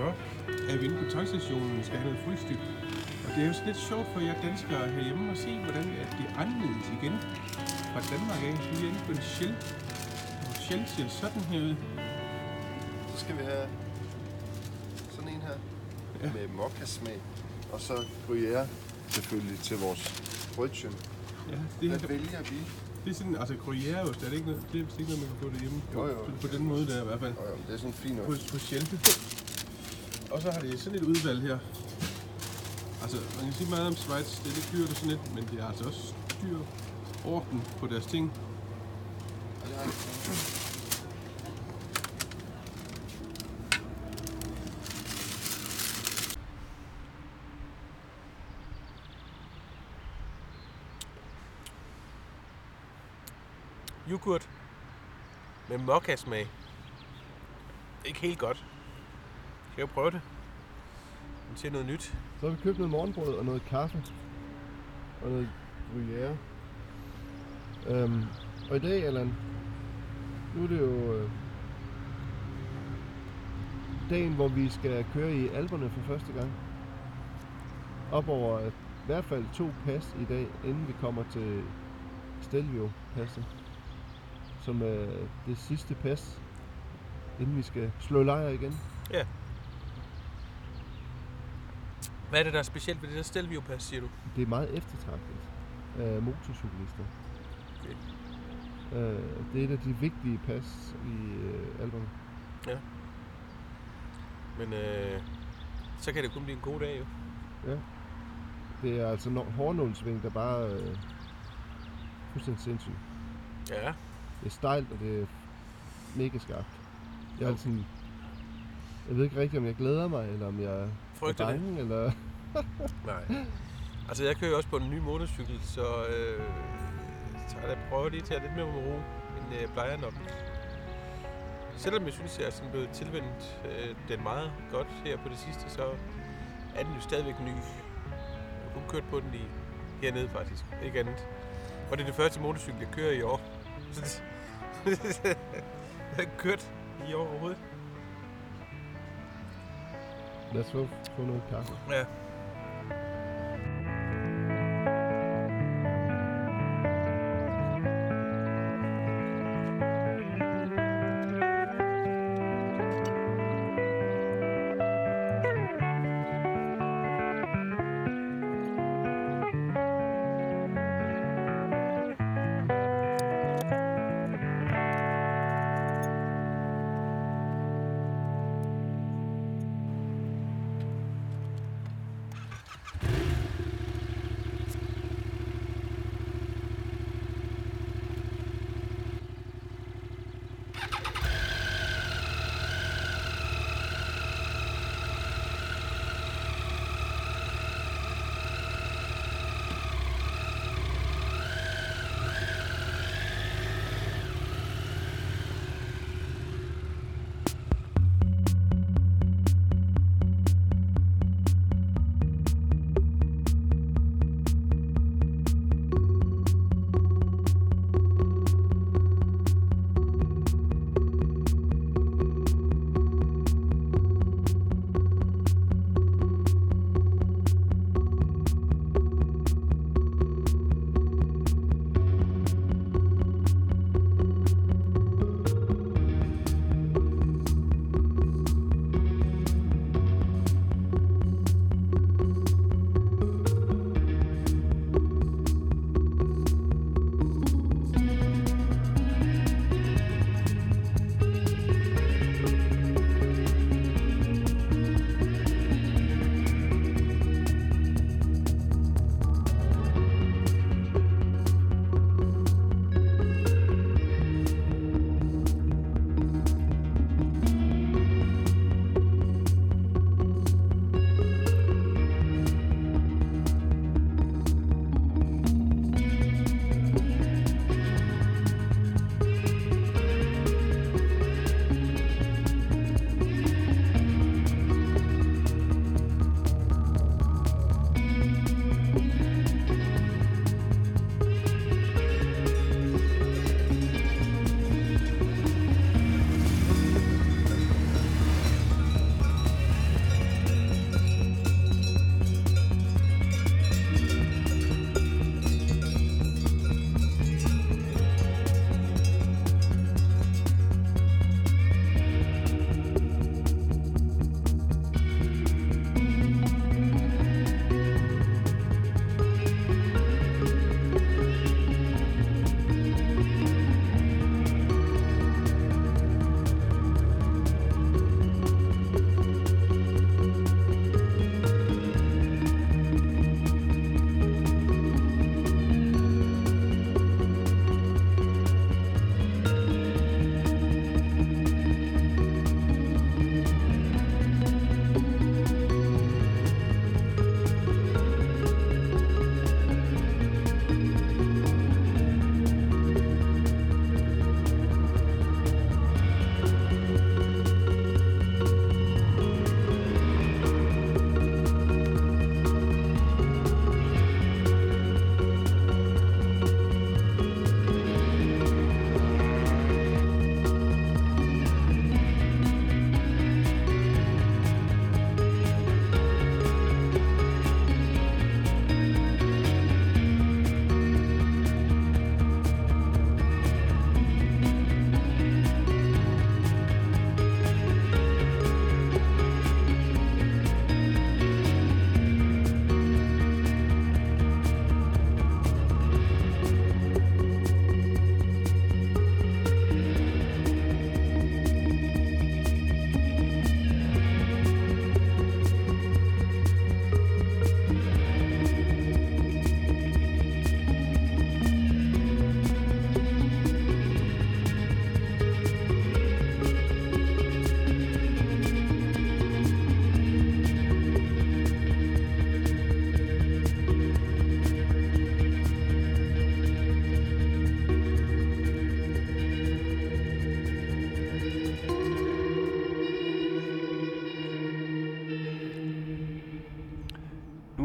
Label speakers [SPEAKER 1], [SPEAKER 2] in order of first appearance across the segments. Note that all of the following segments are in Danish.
[SPEAKER 1] så er vi inde på tankstationen og skal have noget frühstück. Og det er jo sådan lidt sjovt for jer danskere herhjemme at se, hvordan at det er anderledes igen fra Danmark af. Vi er inde på en Shell. Og Shell ser sådan her ud.
[SPEAKER 2] Så skal vi have sådan en her
[SPEAKER 1] Ja.
[SPEAKER 2] med mokkasmag. Og så gruyère selvfølgelig til vores brødchen.
[SPEAKER 1] Ja, det,
[SPEAKER 2] Hvad
[SPEAKER 1] her,
[SPEAKER 2] vælger vi?
[SPEAKER 1] det er sådan, altså gruyèreost, er det ikke noget, det er ikke noget, man kan få derhjemme.
[SPEAKER 2] Jo, jo.
[SPEAKER 1] På, på den måde der i hvert fald.
[SPEAKER 2] Oh, ja, det er sådan en fin
[SPEAKER 1] på,
[SPEAKER 2] ost.
[SPEAKER 1] på Shell. Og så har det sådan et udvalg her. Altså, man kan sige meget om Schweiz, det er lidt dyrt og sådan lidt, men det er altså også dyr orden på deres ting.
[SPEAKER 2] Og det har-
[SPEAKER 3] Yoghurt med mokka-smag. Ikke helt godt. Skal jeg prøve det? Den siger noget nyt.
[SPEAKER 2] Så har vi købt noget morgenbrød og noget kaffe. Og noget gruyère. Øhm, og i dag, Allan, nu er det jo øh, dagen, hvor vi skal køre i Alperne for første gang. Op over øh, i hvert fald to pas i dag, inden vi kommer til Stelvio passet. Som er det sidste pas, inden vi skal slå lejr igen.
[SPEAKER 3] Hvad er det, der er specielt ved det der Stelvio-pas, siger du?
[SPEAKER 2] Det er meget eftertragtet af motorcyklister.
[SPEAKER 3] Okay.
[SPEAKER 2] Øh, det er et af de vigtige pas i øh, Alperne.
[SPEAKER 3] Men øh, så kan det kun blive en god dag, jo.
[SPEAKER 2] Det er altså no- hårdnålsving, der bare øh, fuldstændig sindssygt.
[SPEAKER 3] Ja.
[SPEAKER 2] Det er stejlt, og det er mega skarpt. Jeg, er altså sådan, jeg ved ikke rigtigt, om jeg glæder mig, eller om jeg
[SPEAKER 3] Frygter det?
[SPEAKER 2] eller...
[SPEAKER 3] Nej. Altså, jeg kører jo også på en ny motorcykel, så øh, så jeg prøver lige at tage lidt mere med ro, end øh, plejer nok. Selvom jeg synes, jeg er sådan blevet tilvendt øh, den meget godt her på det sidste, så er den jo stadigvæk ny. Jeg har kun kørt på den i hernede faktisk, ikke andet. Og det er det første motorcykel, jeg kører i år. Jeg har ikke kørt i år overhovedet.
[SPEAKER 2] Lad os få, få noget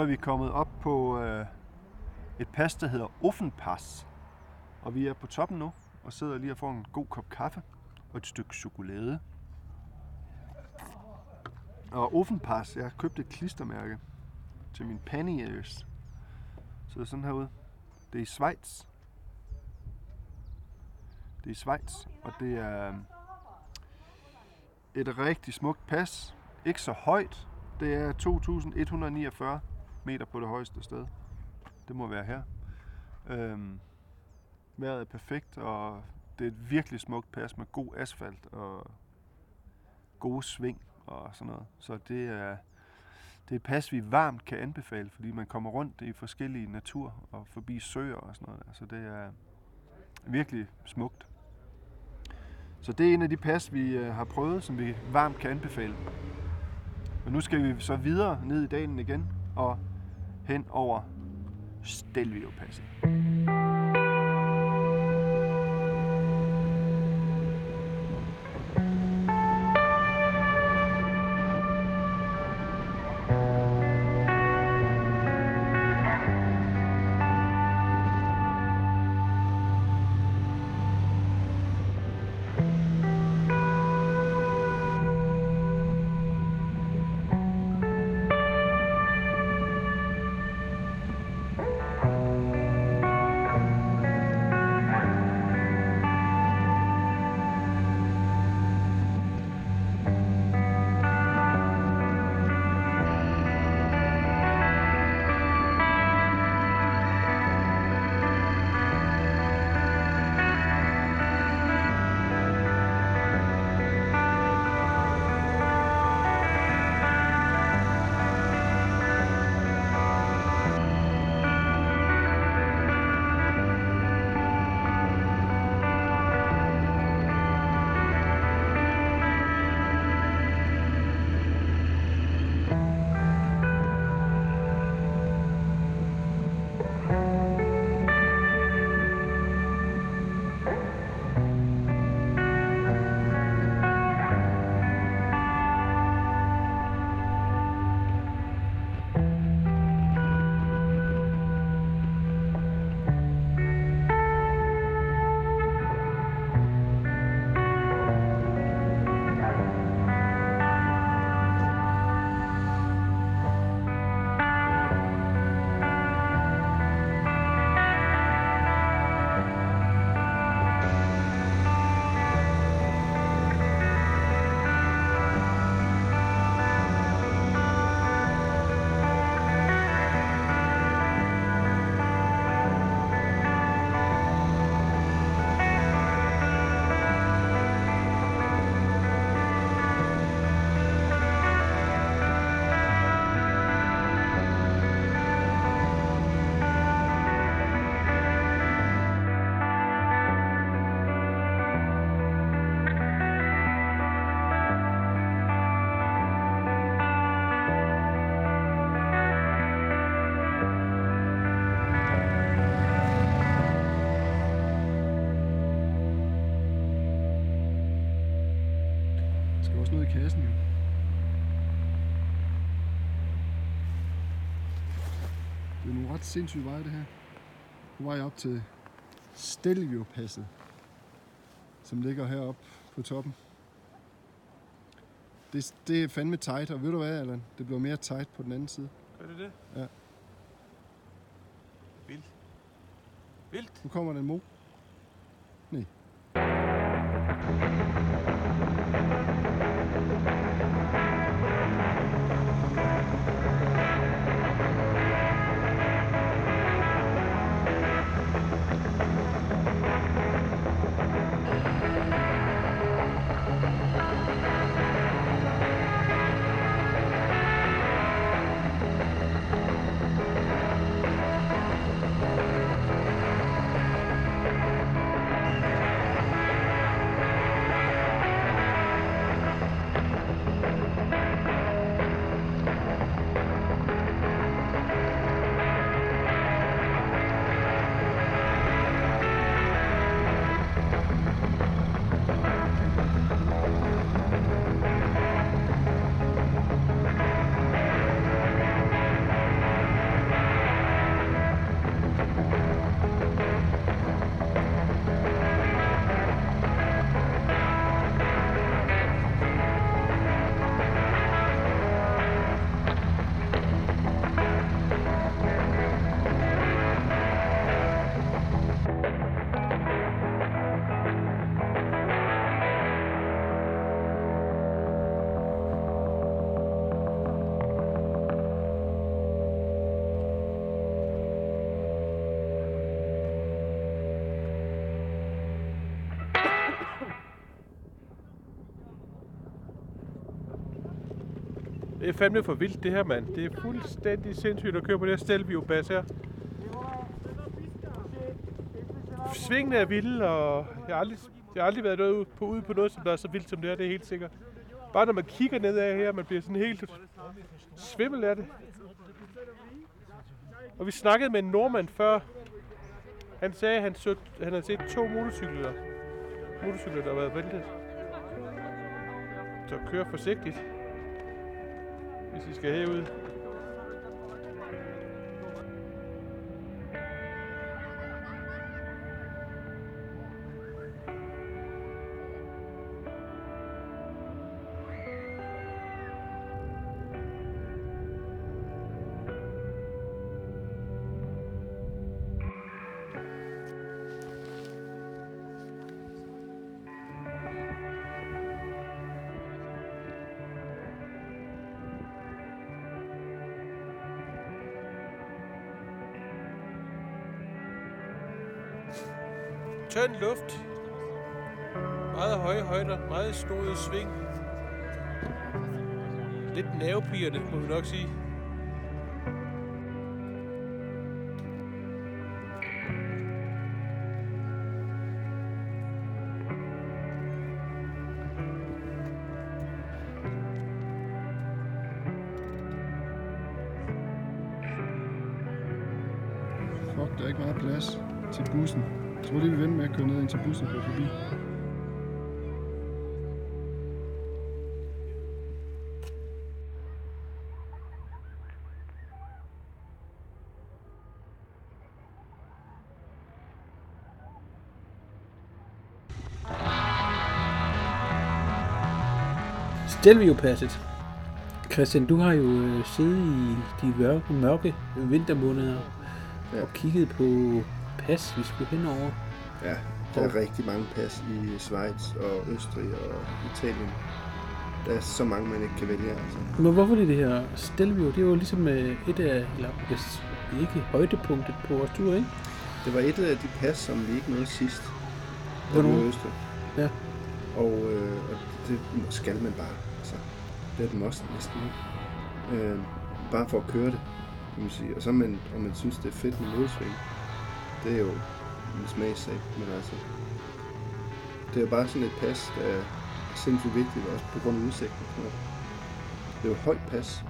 [SPEAKER 4] Nu er vi kommet op på øh, et pas, der hedder Offenpass. Og vi er på toppen nu, og sidder lige og får en god kop kaffe og et stykke chokolade. Og Offenpass, jeg har købt et klistermærke til min panniers. Så det er sådan her ud. Det er i Schweiz. Det er i Schweiz, og det er øh, et rigtig smukt pas. Ikke så højt. Det er 2149 meter på det højeste sted. Det må være her. Øhm, vejret er perfekt, og det er et virkelig smukt pas med god asfalt og gode sving og sådan noget. Så det er, det er et pas, vi varmt kan anbefale, fordi man kommer rundt i forskellige natur og forbi søer og sådan noget. Så det er virkelig smukt. Så det er en af de pas, vi øh, har prøvet, som vi varmt kan anbefale. Men nu skal vi så videre ned i dalen igen og hen over Stelvio-passet. Sindssyge veje det her. På vej op til Stelvio-passet, som ligger heroppe på toppen. Det, det er fandme tight, og ved du hvad, Allan? Det bliver mere tight på den anden side.
[SPEAKER 3] Gør det det?
[SPEAKER 4] Ja.
[SPEAKER 3] Vildt. Vildt.
[SPEAKER 4] Nu kommer der en mo.
[SPEAKER 3] Er fandme for vildt det her, mand. Det er fuldstændig sindssygt at køre på det her Stelvio bas her. Svingene er vilde, og jeg har aldrig, jeg har aldrig været ude på, ude på noget, som der er så vildt som det her, det er helt sikkert. Bare når man kigger nedad her, man bliver sådan helt svimmel af det. Og vi snakkede med en nordmand før. Han sagde, at han, så, han havde set to motorcykler, motorcykler, der har været væltet. Så kør forsigtigt, hvis I skal herud. Tynd luft. Meget høje højder, meget store sving. Lidt nervepirrende, må vi nok sige.
[SPEAKER 4] Venter med at køre ned ind til bussen og køre forbi.
[SPEAKER 5] Stelvio-passet. Christian, du har jo øh, siddet i de mørke, mørke vintermåneder
[SPEAKER 4] Ja.
[SPEAKER 5] og kigget på pas, vi skulle henover.
[SPEAKER 4] Ja, der er rigtig mange pas i Schweiz og Østrig og Italien. Der er så mange, man ikke kan vælge. Altså.
[SPEAKER 5] Men hvorfor er det her Stelvio? Det er jo ligesom øh, et af, eller hvis ikke højdepunktet på vores tur, ikke?
[SPEAKER 4] Det var et af de pas, som vi ikke nåede sidst.
[SPEAKER 5] Hvornår?
[SPEAKER 4] var Østrig.
[SPEAKER 5] Ja.
[SPEAKER 4] Og, øh, og det skal man bare. Altså, det er den også næsten. ikke? Øh, bare for at køre det, kan man sige. Og så man, om man synes, det er fedt med modsving, det er jo en smagssag. Men altså, det er jo bare sådan et pas, der er sindssygt vigtigt, også på grund af udsigten. Det er jo et højt pas.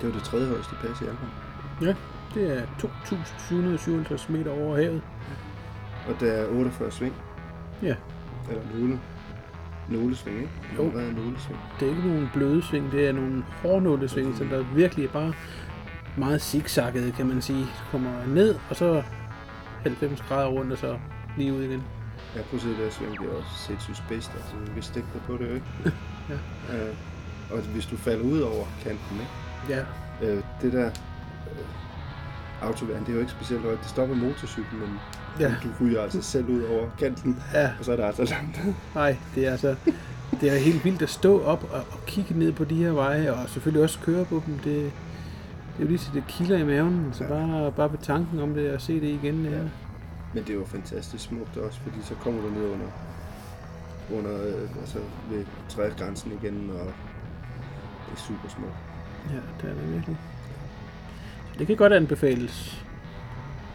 [SPEAKER 4] Det var det tredje højeste pas i Alpen.
[SPEAKER 5] Det er 2.757 meter over havet.
[SPEAKER 4] Og der er 48 sving.
[SPEAKER 5] Ja.
[SPEAKER 4] Eller nogle. Nålesving, ikke?
[SPEAKER 5] Jo.
[SPEAKER 4] Hvad er nålesving?
[SPEAKER 5] Det er ikke nogen bløde sving, det er nogle hårdnåle sving, som der virkelig er bare meget zigzaggede, kan man sige. Kommer ned, og så 90 grader rundt, og så lige ud igen.
[SPEAKER 4] Ja, prøv at se det der sving, det er også sindssygt spidst. Altså, vi stikker dig på det, ikke?
[SPEAKER 5] Ja.
[SPEAKER 4] Øh, og hvis du falder ud over kanten, ikke?
[SPEAKER 5] Ja,
[SPEAKER 4] Øh, det der øh, autoværn, det er jo ikke specielt højt. Det stopper motorcyklen, men
[SPEAKER 5] ja,
[SPEAKER 4] du ryger altså selv ud over kanten,
[SPEAKER 5] ja.
[SPEAKER 4] og så er der altså langt.
[SPEAKER 5] Nej, det er altså... Det er helt vildt at stå op og, og kigge ned på de her veje, og selvfølgelig også køre på dem. Det, det er jo lige til det kilder i maven, så
[SPEAKER 4] Ja.
[SPEAKER 5] bare, bare ved tanken om det og se det igen. Ja.
[SPEAKER 4] Men det er jo fantastisk smukt også, fordi så kommer du ned under, under øh, altså ved trægrænsen igen, og det er super smukt.
[SPEAKER 5] ja, det er det virkelig. Så det kan godt anbefales.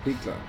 [SPEAKER 4] Helt klart.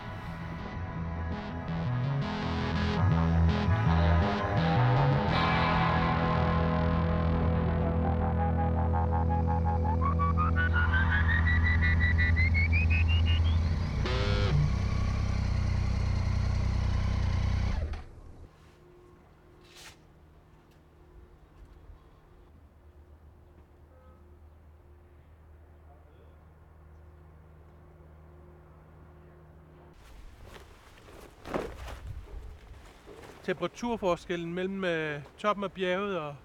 [SPEAKER 3] Temperaturforskellen mellem øh, toppen af bjerget og,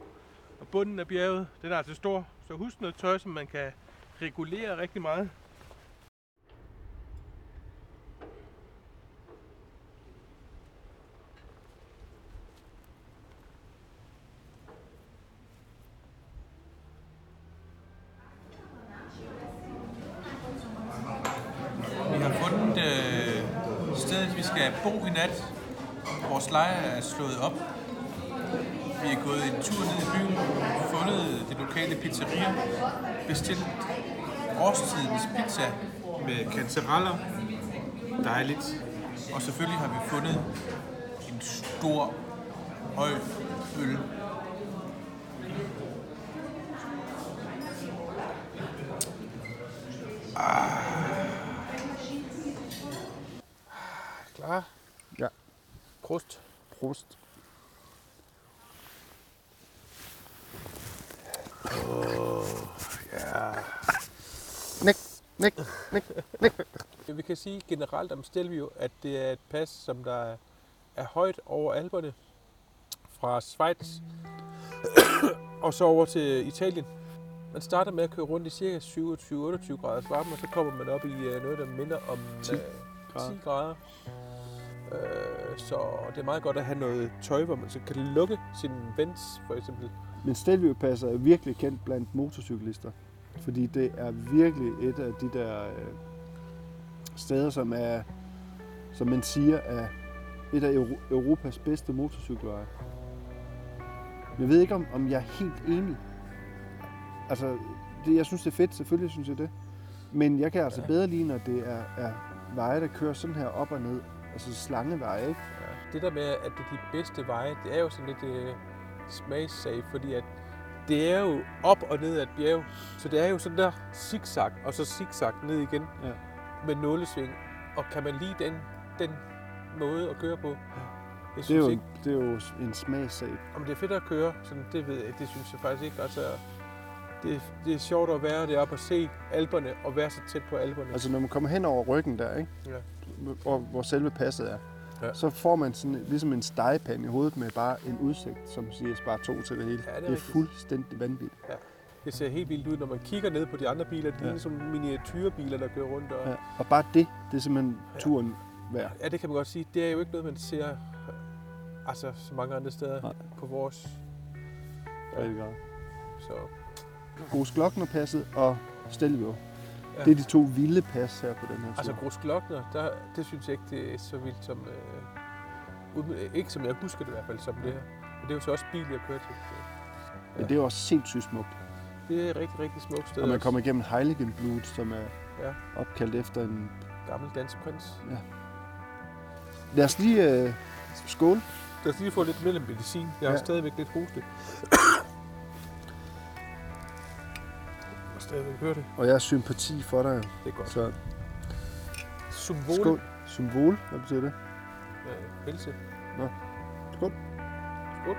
[SPEAKER 3] og bunden af bjerget, den er altså stor. Så husk noget tøj, som man kan regulere rigtig meget.
[SPEAKER 6] Vi har fundet øh, stedet, vi skal bo i nat. Vores lejr er slået op.
[SPEAKER 2] Vi er gået en tur ned i byen, fundet det lokale pizzeria, bestilt årstidens pizza med kantereller, dejligt. Og selvfølgelig har vi fundet en stor, høj øl.
[SPEAKER 3] Klar?
[SPEAKER 4] Ja.
[SPEAKER 3] Prost.
[SPEAKER 4] Prost. Nik, nik, nik, nik.
[SPEAKER 3] Vi kan sige generelt om Stelvio, at det er et pas, som der er- er højt over alberne fra Schweiz og så over til Italien. Man starter med at køre rundt i cirka 27-28 graders varme, og så kommer man op i øh, noget, der minder om
[SPEAKER 4] 10
[SPEAKER 3] øh,
[SPEAKER 4] grader.
[SPEAKER 3] 10 grader. Øh, så det er meget godt at have noget tøj, hvor man så kan lukke sin vents, for eksempel.
[SPEAKER 4] Men Stelvio-passer er virkelig kendt blandt motorcyklister. Fordi det er virkelig et af de der øh, steder, som er, som man siger, er et af Euro- Europas bedste motorcykelveje. Jeg ved ikke, om, om jeg er helt enig. Altså, det, jeg synes, det er fedt. Selvfølgelig synes jeg det. Men jeg kan altså bedre lide, når det er, er veje, der kører sådan her op og ned. Altså slangeveje, ikke?
[SPEAKER 3] Ja. Det der med, at det er de bedste veje, det er jo sådan lidt øh, smagssag, fordi at det er jo op og ned ad et bjerg, så det er jo sådan der zigzag, og så zigzag ned igen
[SPEAKER 4] Ja.
[SPEAKER 3] med nålesving. Og kan man lide den, den måde at køre på? Jeg
[SPEAKER 4] Det er,
[SPEAKER 3] synes
[SPEAKER 4] jo,
[SPEAKER 3] ikke,
[SPEAKER 4] det er jo en smagssag.
[SPEAKER 3] om det er fedt at køre, sådan, det ved jeg det synes jeg faktisk ikke. Altså, det, det er sjovt at være deroppe og se alberne og være så tæt på alberne.
[SPEAKER 4] Altså når man kommer hen over ryggen der, ikke?
[SPEAKER 3] Ja.
[SPEAKER 4] Hvor, hvor selve passet er,
[SPEAKER 3] Ja.
[SPEAKER 4] ja. så får man sådan ligesom en stegepande i hovedet med bare en udsigt, som siger bare to til det hele.
[SPEAKER 3] Ja, det er
[SPEAKER 4] det er
[SPEAKER 3] rigtigt.
[SPEAKER 4] fuldstændig vanvittigt.
[SPEAKER 3] Det ser helt vildt ud, når man kigger ned på de andre biler. Det
[SPEAKER 4] Ja.
[SPEAKER 3] ligner som miniatyrbiler, der kører rundt. Og,
[SPEAKER 4] Ja. Og bare det, det er simpelthen turen værd.
[SPEAKER 3] Ja, det kan man godt sige. Det er jo ikke noget, man ser altså, så mange andre steder
[SPEAKER 4] Nej.
[SPEAKER 3] på vores.
[SPEAKER 4] Ja. grad.
[SPEAKER 3] Så
[SPEAKER 4] Gros Glockner-passet og Stelvio.
[SPEAKER 3] Ja.
[SPEAKER 4] Ja. Det er de to vilde pas her på den her tur.
[SPEAKER 3] altså Gros Glockner, der, det synes jeg ikke, det er så vildt som... Øh, uden- ikke som jeg husker det i hvert fald som det her. Men det er jo så også bil, jeg kører til.
[SPEAKER 4] Men det er også sindssygt smukt.
[SPEAKER 3] Det er et rigtig, rigtig smukt sted.
[SPEAKER 4] Og man
[SPEAKER 3] også.
[SPEAKER 4] kommer igennem Heiligenblut, som er
[SPEAKER 3] Ja.
[SPEAKER 4] opkaldt efter en...
[SPEAKER 3] Gammel dansk prins.
[SPEAKER 4] Lad os lige øh, skål.
[SPEAKER 3] Lad os lige få lidt mellem medicin. Jeg har
[SPEAKER 4] Ja.
[SPEAKER 3] stadigvæk lidt hoste. Og stadigvæk høre det.
[SPEAKER 4] Og jeg har sympati for dig.
[SPEAKER 3] Det er godt.
[SPEAKER 4] Så
[SPEAKER 3] Symbol.
[SPEAKER 4] skål. Symbol, hvad betyder det?
[SPEAKER 3] Øh, helse.
[SPEAKER 4] Skål.
[SPEAKER 3] Skål.